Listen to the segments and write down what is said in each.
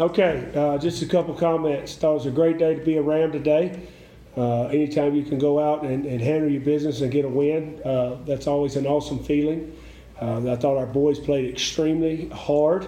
Okay, uh, just a couple comments. Thought it was a great day to be around today. Uh, anytime you can go out and, and, handle your business and get a win, uh, that's always an awesome feeling. Uh, I thought our boys played extremely hard.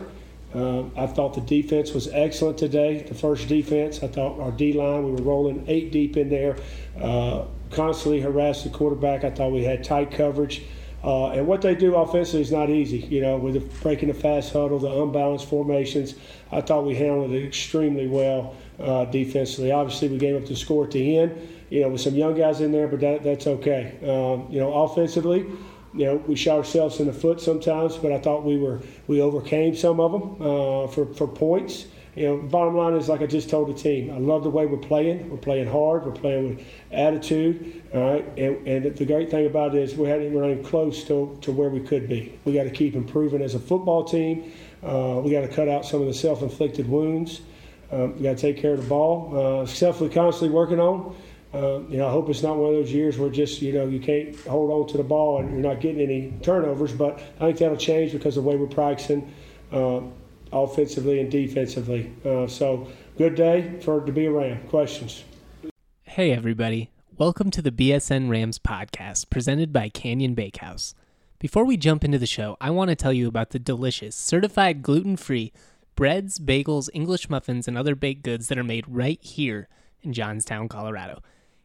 Uh, I thought the defense was excellent today. The first defense, I thought our D line, we were rolling eight deep in there, uh, constantly harassed the quarterback. I thought we had tight coverage. Uh, and what they do offensively is not easy, you know, with the, breaking the fast huddle, the unbalanced formations. I thought we handled it extremely well uh, defensively. Obviously, we gave up the score at the end, you know, with some young guys in there, but that, that's okay. Um, you know, offensively, you know, we shot ourselves in the foot sometimes, but I thought we were we overcame some of them uh, for for points you know, bottom line is like I just told the team, I love the way we're playing. We're playing hard. We're playing with attitude. All right, and, and the great thing about it is we're not close to, to where we could be. We got to keep improving as a football team. Uh, we got to cut out some of the self-inflicted wounds. Um, we got to take care of the ball. Uh, stuff we're constantly working on. Uh, you know, I hope it's not one of those years where just you know you can't hold on to the ball and you're not getting any turnovers. But I think that'll change because of the way we're practicing. Uh, offensively and defensively. Uh, so, good day for to be around. Questions? Hey, everybody. Welcome to the BSN Rams podcast presented by Canyon Bakehouse. Before we jump into the show, I want to tell you about the delicious, certified gluten free breads, bagels, English muffins, and other baked goods that are made right here in Johnstown, Colorado.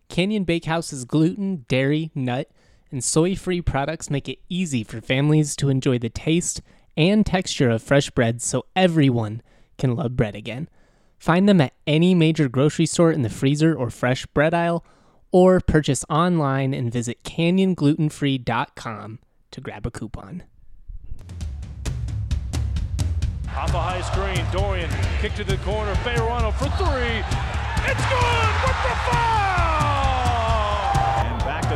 Canyon Bakehouse's gluten, dairy, nut, and soy free products make it easy for families to enjoy the taste and texture of fresh bread so everyone can love bread again. Find them at any major grocery store in the freezer or fresh bread aisle, or purchase online and visit canyonglutenfree.com to grab a coupon. Off a high screen, Dorian kick to the corner, Fayerano for three. It's good with the foul!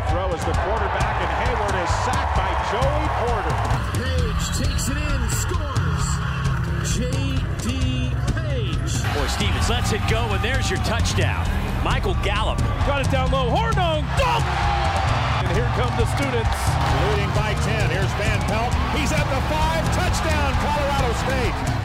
And back to throw as the quarterback, and Hayward is sacked by Joey Porter Page takes it in, scores. J.D. Page. Boy, Stevens lets it go, and there's your touchdown. Michael Gallup. Got it down low. Hornung, dunk! And here come the students. Leading by 10. Here's Van Pelt. He's at the five. Touchdown, Colorado State.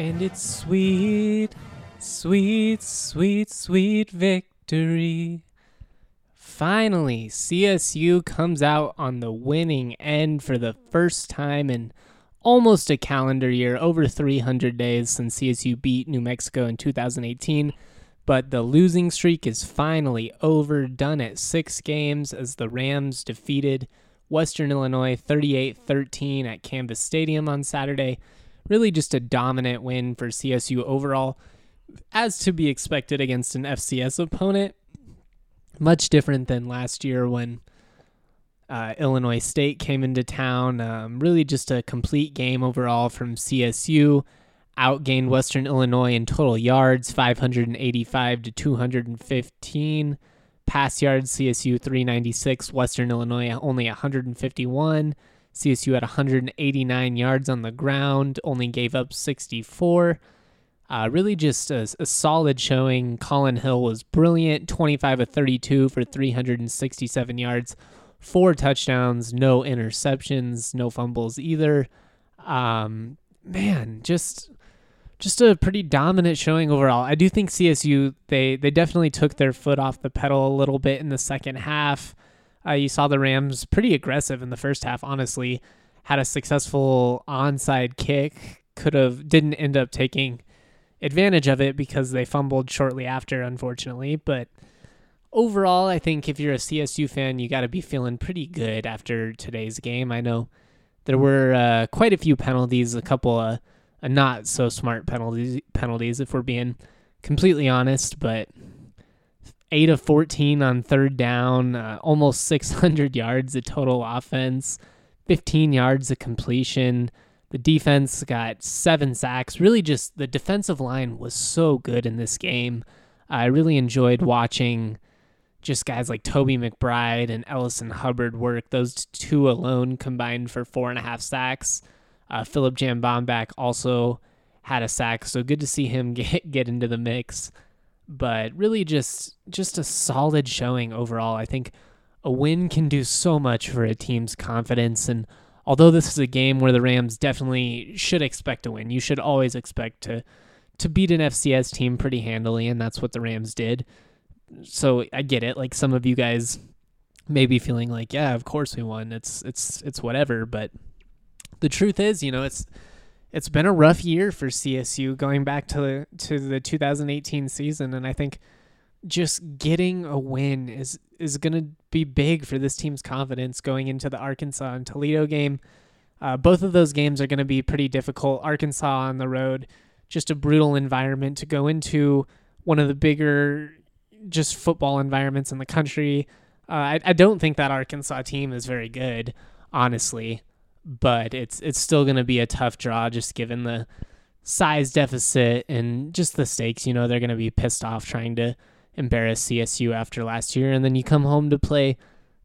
And it's sweet, sweet, sweet, sweet victory. Finally, CSU comes out on the winning end for the first time in almost a calendar year, over 300 days since CSU beat New Mexico in 2018. But the losing streak is finally over, done at six games as the Rams defeated Western Illinois 38 13 at Canvas Stadium on Saturday really just a dominant win for CSU overall, as to be expected against an FCS opponent. Much different than last year when uh, Illinois State came into town. Um, really just a complete game overall from CSU. Outgained Western Illinois in total yards, 585 to 215. Pass yards, CSU 396, Western Illinois only 151. CSU had 189 yards on the ground, only gave up 64. Uh, really just a, a, solid showing. Collin Hill was brilliant 25 of 32 for 367 yards, four touchdowns, no interceptions, no fumbles either. Um, man, just just a pretty dominant showing overall. I do think CSU they they definitely took their foot off the pedal a little bit in the second half. Uh, you saw the Rams pretty aggressive in the first half. Honestly, had a successful onside kick. Could have didn't end up taking advantage of it because they fumbled shortly after, unfortunately. But overall, I think if you're a CSU fan, you got to be feeling pretty good after today's game. I know there were uh, quite a few penalties, a couple of not so smart penalties, penalties if we're being completely honest, but 8 of 14 on third down, uh, almost 600 yards of total offense, 15 yards of completion. The defense got seven sacks. Really, just the defensive line was so good in this game. I really enjoyed watching just guys like Toby McBride and Ellison Hubbard work. Those two alone combined for four and a half sacks. Uh, Philip Jan also had a sack, so good to see him get get into the mix. But really, just just a solid showing overall. I think a win can do so much for a team's confidence, and although this is a game where the Rams definitely should expect to win, you should always expect to to beat an FCS team pretty handily, and that's what the Rams did so I get it. Like some of you guys may be feeling like, yeah, of course we won. It's it's it's whatever. But the truth is, you know, it's it's been a rough year for CSU going back to the to the 2018 season, and I think just getting a win is is going to be big for this team's confidence going into the Arkansas and Toledo game. Uh, both of those games are going to be pretty difficult. Arkansas on the road, just a brutal environment to go into. One of the bigger just football environments in the country. Uh, I, I don't think that Arkansas team is very good, honestly, but it's it's still going to be a tough draw just given the size deficit and just the stakes. You know, they're going to be pissed off trying to embarrass CSU after last year, and then you come home to play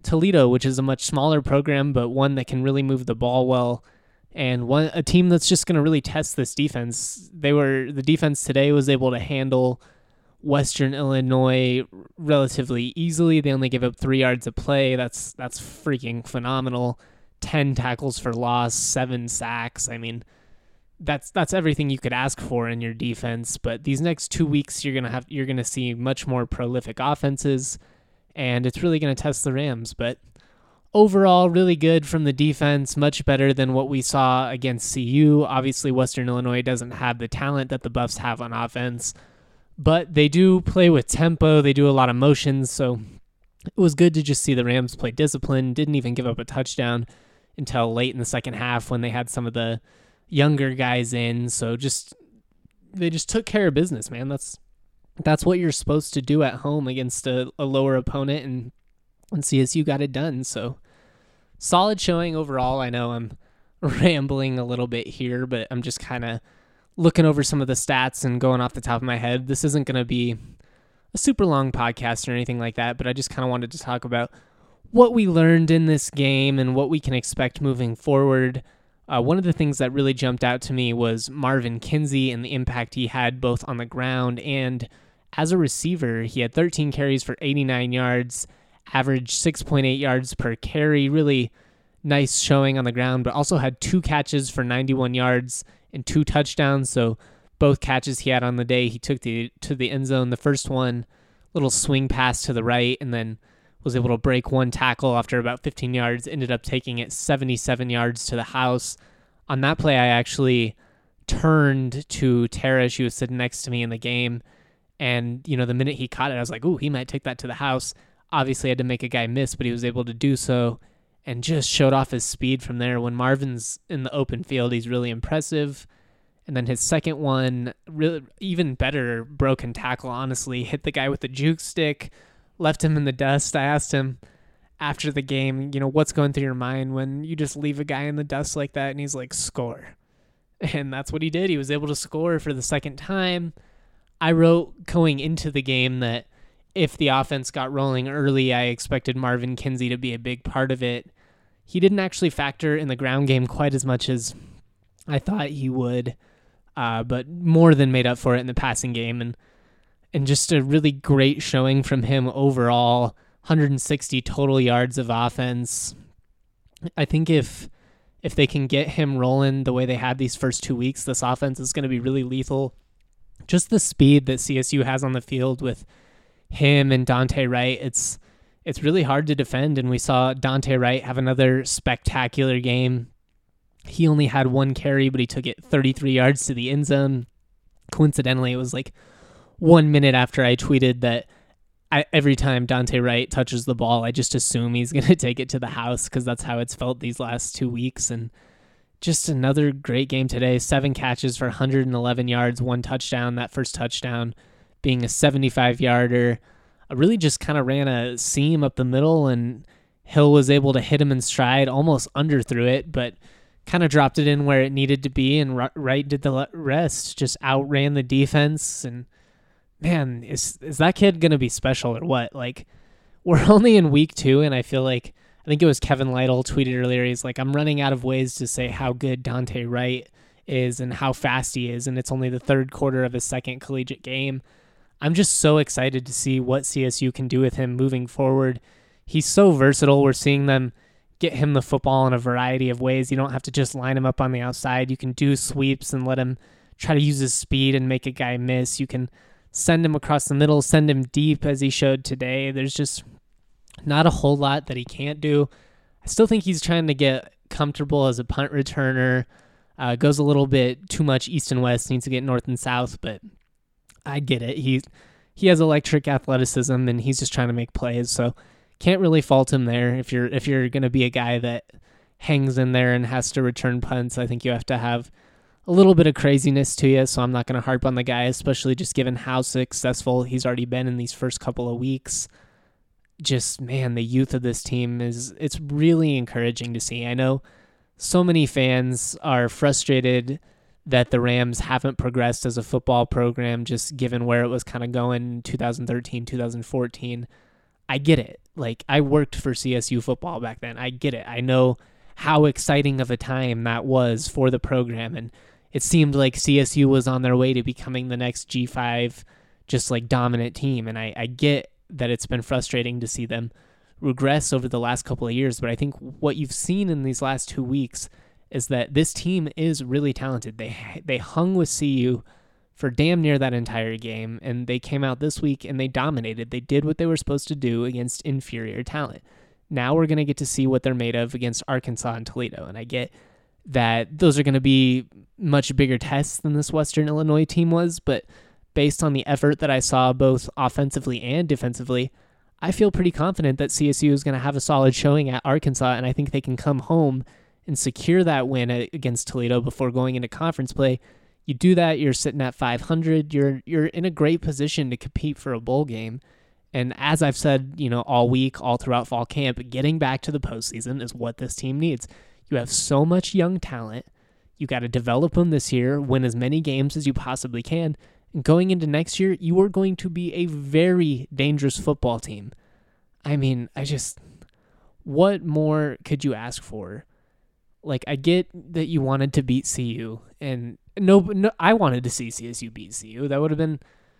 Toledo, which is a much smaller program, but one that can really move the ball well. And one a team that's just going to really test this defense. They were the defense today was able to handle Western Illinois relatively easily. They only gave up three yards of play. That's that's freaking phenomenal. Ten tackles for loss, seven sacks. I mean, that's that's everything you could ask for in your defense. But these next two weeks, you're gonna have you're gonna see much more prolific offenses, and it's really gonna test the Rams. But overall, really good from the defense. Much better than what we saw against CU. Obviously, Western Illinois doesn't have the talent that the Buffs have on offense but they do play with tempo. They do a lot of motions, so it was good to just see the Rams play discipline. Didn't even give up a touchdown until late in the second half when they had some of the younger guys in. So just they just took care of business, man. That's that's what you're supposed to do at home against a, a lower opponent, and and CSU got it done. So solid showing overall. I know I'm rambling a little bit here, but I'm just kind of looking over some of the stats and going off the top of my head. This isn't going to be a super long podcast or anything like that, but I just kind of wanted to talk about what we learned in this game and what we can expect moving forward. Uh, one of the things that really jumped out to me was Marvin Kinsey and the impact he had both on the ground and as a receiver. He had 13 carries for 89 yards, averaged 6.8 yards per carry. Really nice showing on the ground, but also had two catches for 91 yards and two touchdowns. So both catches he had on the day, he took the to the end zone. The first one, little swing pass to the right, and then was able to break one tackle after about 15 yards. Ended up taking it 77 yards to the house. On that play, I actually turned to Tara. She was sitting next to me in the game, and you know the minute he caught it, I was like, "Ooh, he might take that to the house." Obviously, I had to make a guy miss, but he was able to do so and just showed off his speed from there. When Marvin's in the open field, he's really impressive. And then his second one, really even better broken tackle, honestly, hit the guy with the juke stick, left him in the dust. I asked him after the game, you know, what's going through your mind when you just leave a guy in the dust like that? And he's like, score. And that's what he did. He was able to score for the second time. I wrote going into the game that if the offense got rolling early, I expected Marvin Kinsey to be a big part of it he didn't actually factor in the ground game quite as much as I thought he would, uh, but more than made up for it in the passing game, and and just a really great showing from him overall. 160 total yards of offense. I think if if they can get him rolling the way they had these first two weeks, this offense is going to be really lethal. Just the speed that CSU has on the field with him and Dante Wright, it's it's really hard to defend. And we saw Dante Wright have another spectacular game. He only had one carry, but he took it 33 yards to the end zone. Coincidentally, it was like one minute after I tweeted that I, every time Dante Wright touches the ball, I just assume he's going to take it to the house because that's how it's felt these last two weeks. And just another great game today. Seven catches for 111 yards, one touchdown. That first touchdown being a 75 yarder. I really just kind of ran a seam up the middle, and Hill was able to hit him in stride, almost under through it, but kind of dropped it in where it needed to be. And Wright did the rest, just outran the defense. And man, is is that kid gonna be special or what? Like, we're only in week two, and I feel like I think it was Kevin Lytle tweeted earlier. He's like, I'm running out of ways to say how good Dante Wright is and how fast he is, and it's only the third quarter of his second collegiate game. I'm just so excited to see what CSU can do with him moving forward. He's so versatile. We're seeing them get him the football in a variety of ways. You don't have to just line him up on the outside. You can do sweeps and let him try to use his speed and make a guy miss. You can send him across the middle, send him deep as he showed today. There's just not a whole lot that he can't do. I still think he's trying to get comfortable as a punt returner. Uh, goes a little bit too much east and west. Needs to get north and south, but I get it. He he has electric athleticism, and he's just trying to make plays. So can't really fault him there. If you're if you're gonna be a guy that hangs in there and has to return punts, I think you have to have a little bit of craziness to you. So I'm not gonna harp on the guy, especially just given how successful he's already been in these first couple of weeks just man, the youth of this team is it's really encouraging to see. I know so many fans are frustrated that the Rams haven't progressed as a football program just given where it was kind of going 2013, 2014. I get it. Like I worked for CSU football back then. I get it. I know how exciting of a time that was for the program and it seemed like CSU was on their way to becoming the next G5 just like dominant team and I, I get that it's been frustrating to see them regress over the last couple of years. But I think what you've seen in these last two weeks is that this team is really talented. They they hung with CU for damn near that entire game, and they came out this week and they dominated. They did what they were supposed to do against inferior talent. Now we're gonna get to see what they're made of against Arkansas and Toledo, and I get that those are going to be much bigger tests than this Western Illinois team was, but based on the effort that I saw both offensively and defensively, I feel pretty confident that CSU is going to have a solid showing at Arkansas, and I think they can come home and secure that win against Toledo before going into conference play. You do that, you're sitting at 500. You're you're in a great position to compete for a bowl game. And as I've said, you know, all week, all throughout fall camp, getting back to the postseason is what this team needs. You have so much young talent. You got to develop them this year, win as many games as you possibly can, going into next year, you are going to be a very dangerous football team. I mean, I just, what more could you ask for? Like, I get that you wanted to beat CU, and no, no I wanted to see CSU beat CU. That would have been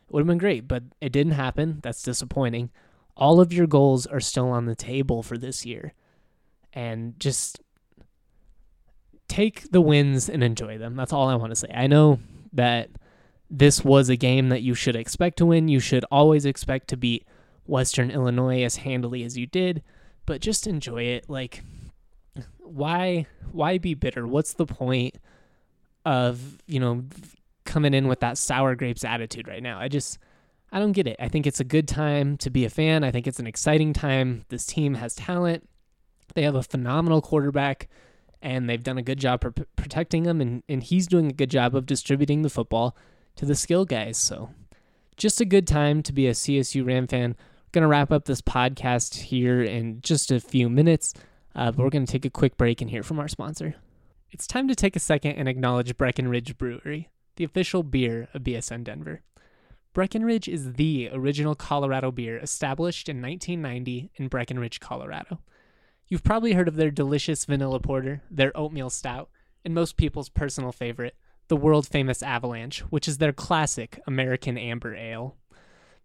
would have been great, but it didn't happen. That's disappointing. All of your goals are still on the table for this year, and just take the wins and enjoy them. That's all I want to say. I know that this was a game that you should expect to win. You should always expect to beat Western Illinois as handily as you did, but just enjoy it. Like why why be bitter? What's the point of, you know, coming in with that sour grapes attitude right now? I just I don't get it. I think it's a good time to be a fan. I think it's an exciting time. This team has talent. They have a phenomenal quarterback and they've done a good job pr- protecting him and, and he's doing a good job of distributing the football to the skill guys. So just a good time to be a CSU Ram fan. Going to wrap up this podcast here in just a few minutes, uh, but we're going to take a quick break and hear from our sponsor. It's time to take a second and acknowledge Breckenridge Brewery, the official beer of BSN Denver. Breckenridge is the original Colorado beer established in 1990 in Breckenridge, Colorado. You've probably heard of their delicious vanilla porter, their oatmeal stout, and most people's personal favorite, the world famous Avalanche, which is their classic American Amber Ale.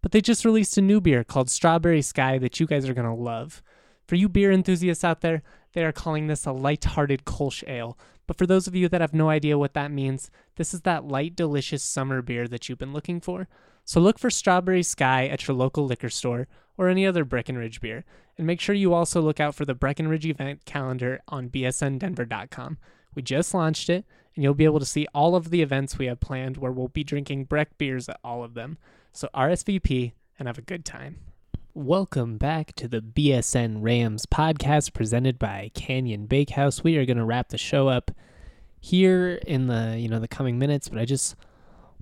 But they just released a new beer called Strawberry Sky that you guys are going to love. For you beer enthusiasts out there, they are calling this a light-hearted Kolsch ale. But for those of you that have no idea what that means, this is that light, delicious summer beer that you've been looking for. So look for Strawberry Sky at your local liquor store or any other Breckenridge beer. And make sure you also look out for the Breckenridge event calendar on bsndenver.com. We just launched it, and you'll be able to see all of the events we have planned where we'll be drinking Breck beers at all of them. So RSVP and have a good time. Welcome back to the BSN Rams podcast presented by Canyon Bakehouse. We are going to wrap the show up here in the, you know, the coming minutes, but I just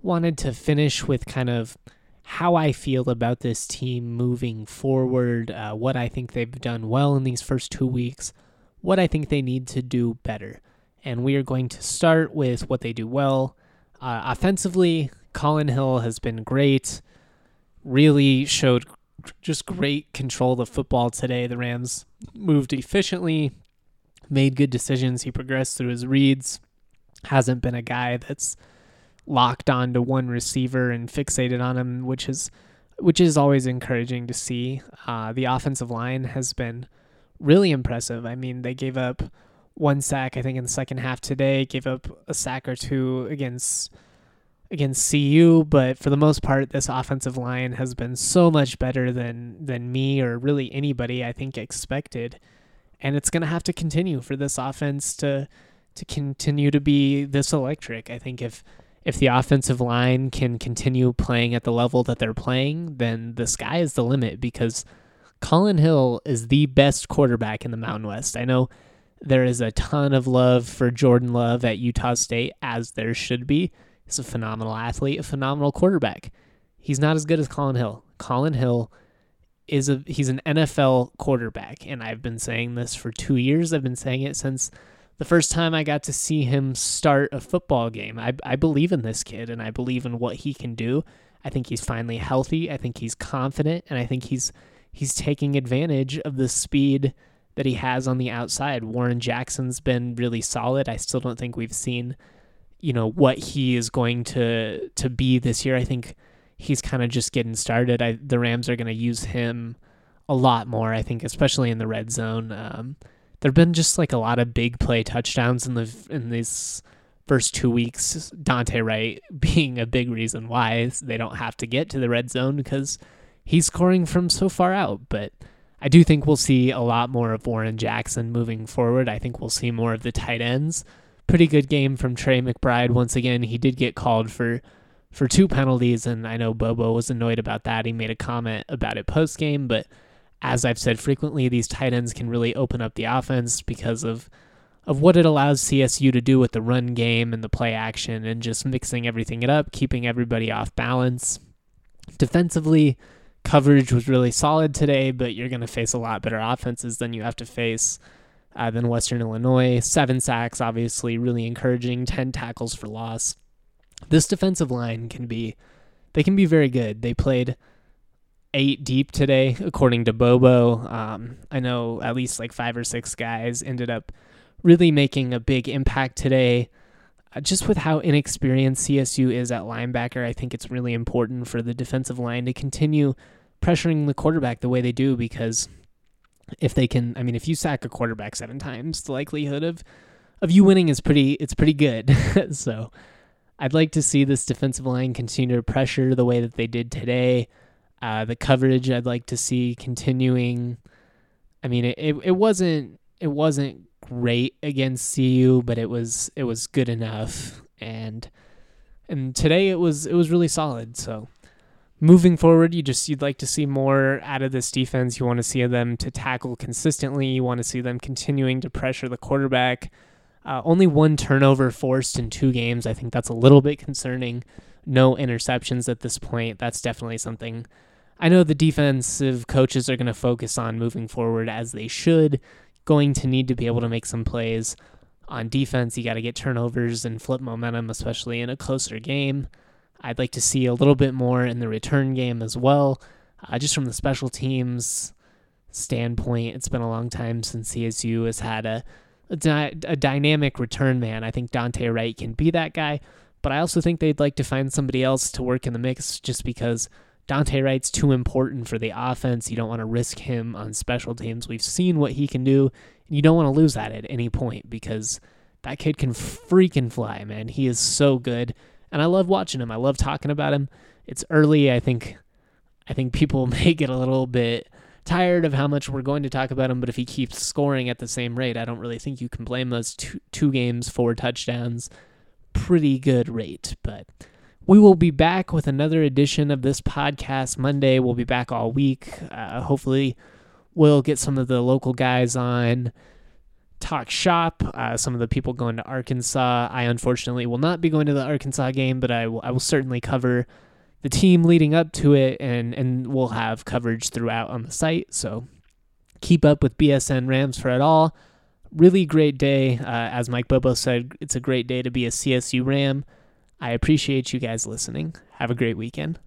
wanted to finish with kind of how I feel about this team moving forward, uh, what I think they've done well in these first two weeks, what I think they need to do better. And we are going to start with what they do well. Uh, offensively, Collin Hill has been great, really showed just great control of the football today. The Rams moved efficiently, made good decisions. He progressed through his reads, hasn't been a guy that's locked onto one receiver and fixated on him, which is which is always encouraging to see. Uh, the offensive line has been really impressive. I mean, they gave up one sack, I think, in the second half today. Gave up a sack or two against against CU, but for the most part, this offensive line has been so much better than than me or really anybody I think expected, and it's going to have to continue for this offense to to continue to be this electric. I think if if the offensive line can continue playing at the level that they're playing, then the sky is the limit because Collin Hill is the best quarterback in the Mountain West. I know there is a ton of love for Jordan Love at Utah State, as there should be. He's a phenomenal athlete, a phenomenal quarterback. He's not as good as Collin Hill. Collin Hill is a he's an NFL quarterback, and I've been saying this for two years. I've been saying it since the first time I got to see him start a football game. I, I believe in this kid and I believe in what he can do. I think he's finally healthy. I think he's confident and I think he's he's taking advantage of the speed that he has on the outside. Warren Jackson's been really solid. I still don't think we've seen you know what he is going to to be this year. I think he's kind of just getting started. I the Rams are going to use him a lot more. I think especially in the red zone. Um, there've been just like a lot of big play touchdowns in the in these first two weeks. Dante Wright being a big reason why they don't have to get to the red zone because he's scoring from so far out. But I do think we'll see a lot more of Warren Jackson moving forward. I think we'll see more of the tight ends. Pretty good game from Trey McBride once again. He did get called for for two penalties, and I know Bobo was annoyed about that. He made a comment about it post game, but as I've said frequently, these tight ends can really open up the offense because of of what it allows CSU to do with the run game and the play action and just mixing everything it up, keeping everybody off balance. Defensively, coverage was really solid today, but you're going to face a lot better offenses than you have to face uh, than Western Illinois. Seven sacks, obviously, really encouraging. Ten tackles for loss. This defensive line can be, they can be very good. They played eight deep today, according to Bobo. Um, I know at least like five or six guys ended up really making a big impact today. Uh, just with how inexperienced CSU is at linebacker, I think it's really important for the defensive line to continue pressuring the quarterback the way they do because if they can, I mean, if you sack a quarterback seven times, the likelihood of of you winning is pretty it's pretty good. so I'd like to see this defensive line continue to pressure the way that they did today. Uh, the coverage I'd like to see continuing. I mean, it, it, it wasn't it wasn't great against CU, but it was it was good enough. And and today it was it was really solid. So moving forward, you just you'd like to see more out of this defense. You want to see them to tackle consistently. You want to see them continuing to pressure the quarterback. Uh, only one turnover forced in two games. I think that's a little bit concerning. No interceptions at this point. That's definitely something I know the defensive coaches are going to focus on moving forward as they should. Going to need to be able to make some plays on defense. You got to get turnovers and flip momentum, especially in a closer game. I'd like to see a little bit more in the return game as well. Uh, just from the special teams standpoint, it's been a long time since CSU has had a, a, a dynamic return man. I think Dante Wright can be that guy, but I also think they'd like to find somebody else to work in the mix just because Dante Wright's too important for the offense. You don't want to risk him on special teams. We've seen what he can do, and you don't want to lose that at any point because that kid can freaking fly, man. He is so good, and I love watching him. I love talking about him. It's early. I think I think people may get a little bit tired of how much we're going to talk about him, but if he keeps scoring at the same rate, I don't really think you can blame those two, two games, four touchdowns. Pretty good rate, but We will be back with another edition of this podcast Monday. We'll be back all week. Uh, hopefully, we'll get some of the local guys on talk shop. Uh, some of the people going to Arkansas. I unfortunately will not be going to the Arkansas game, but I will, I will certainly cover the team leading up to it, and and we'll have coverage throughout on the site. So keep up with BSN Rams for it all. Really great day, uh, as Mike Bobo said. It's a great day to be a CSU Ram. I appreciate you guys listening. Have a great weekend.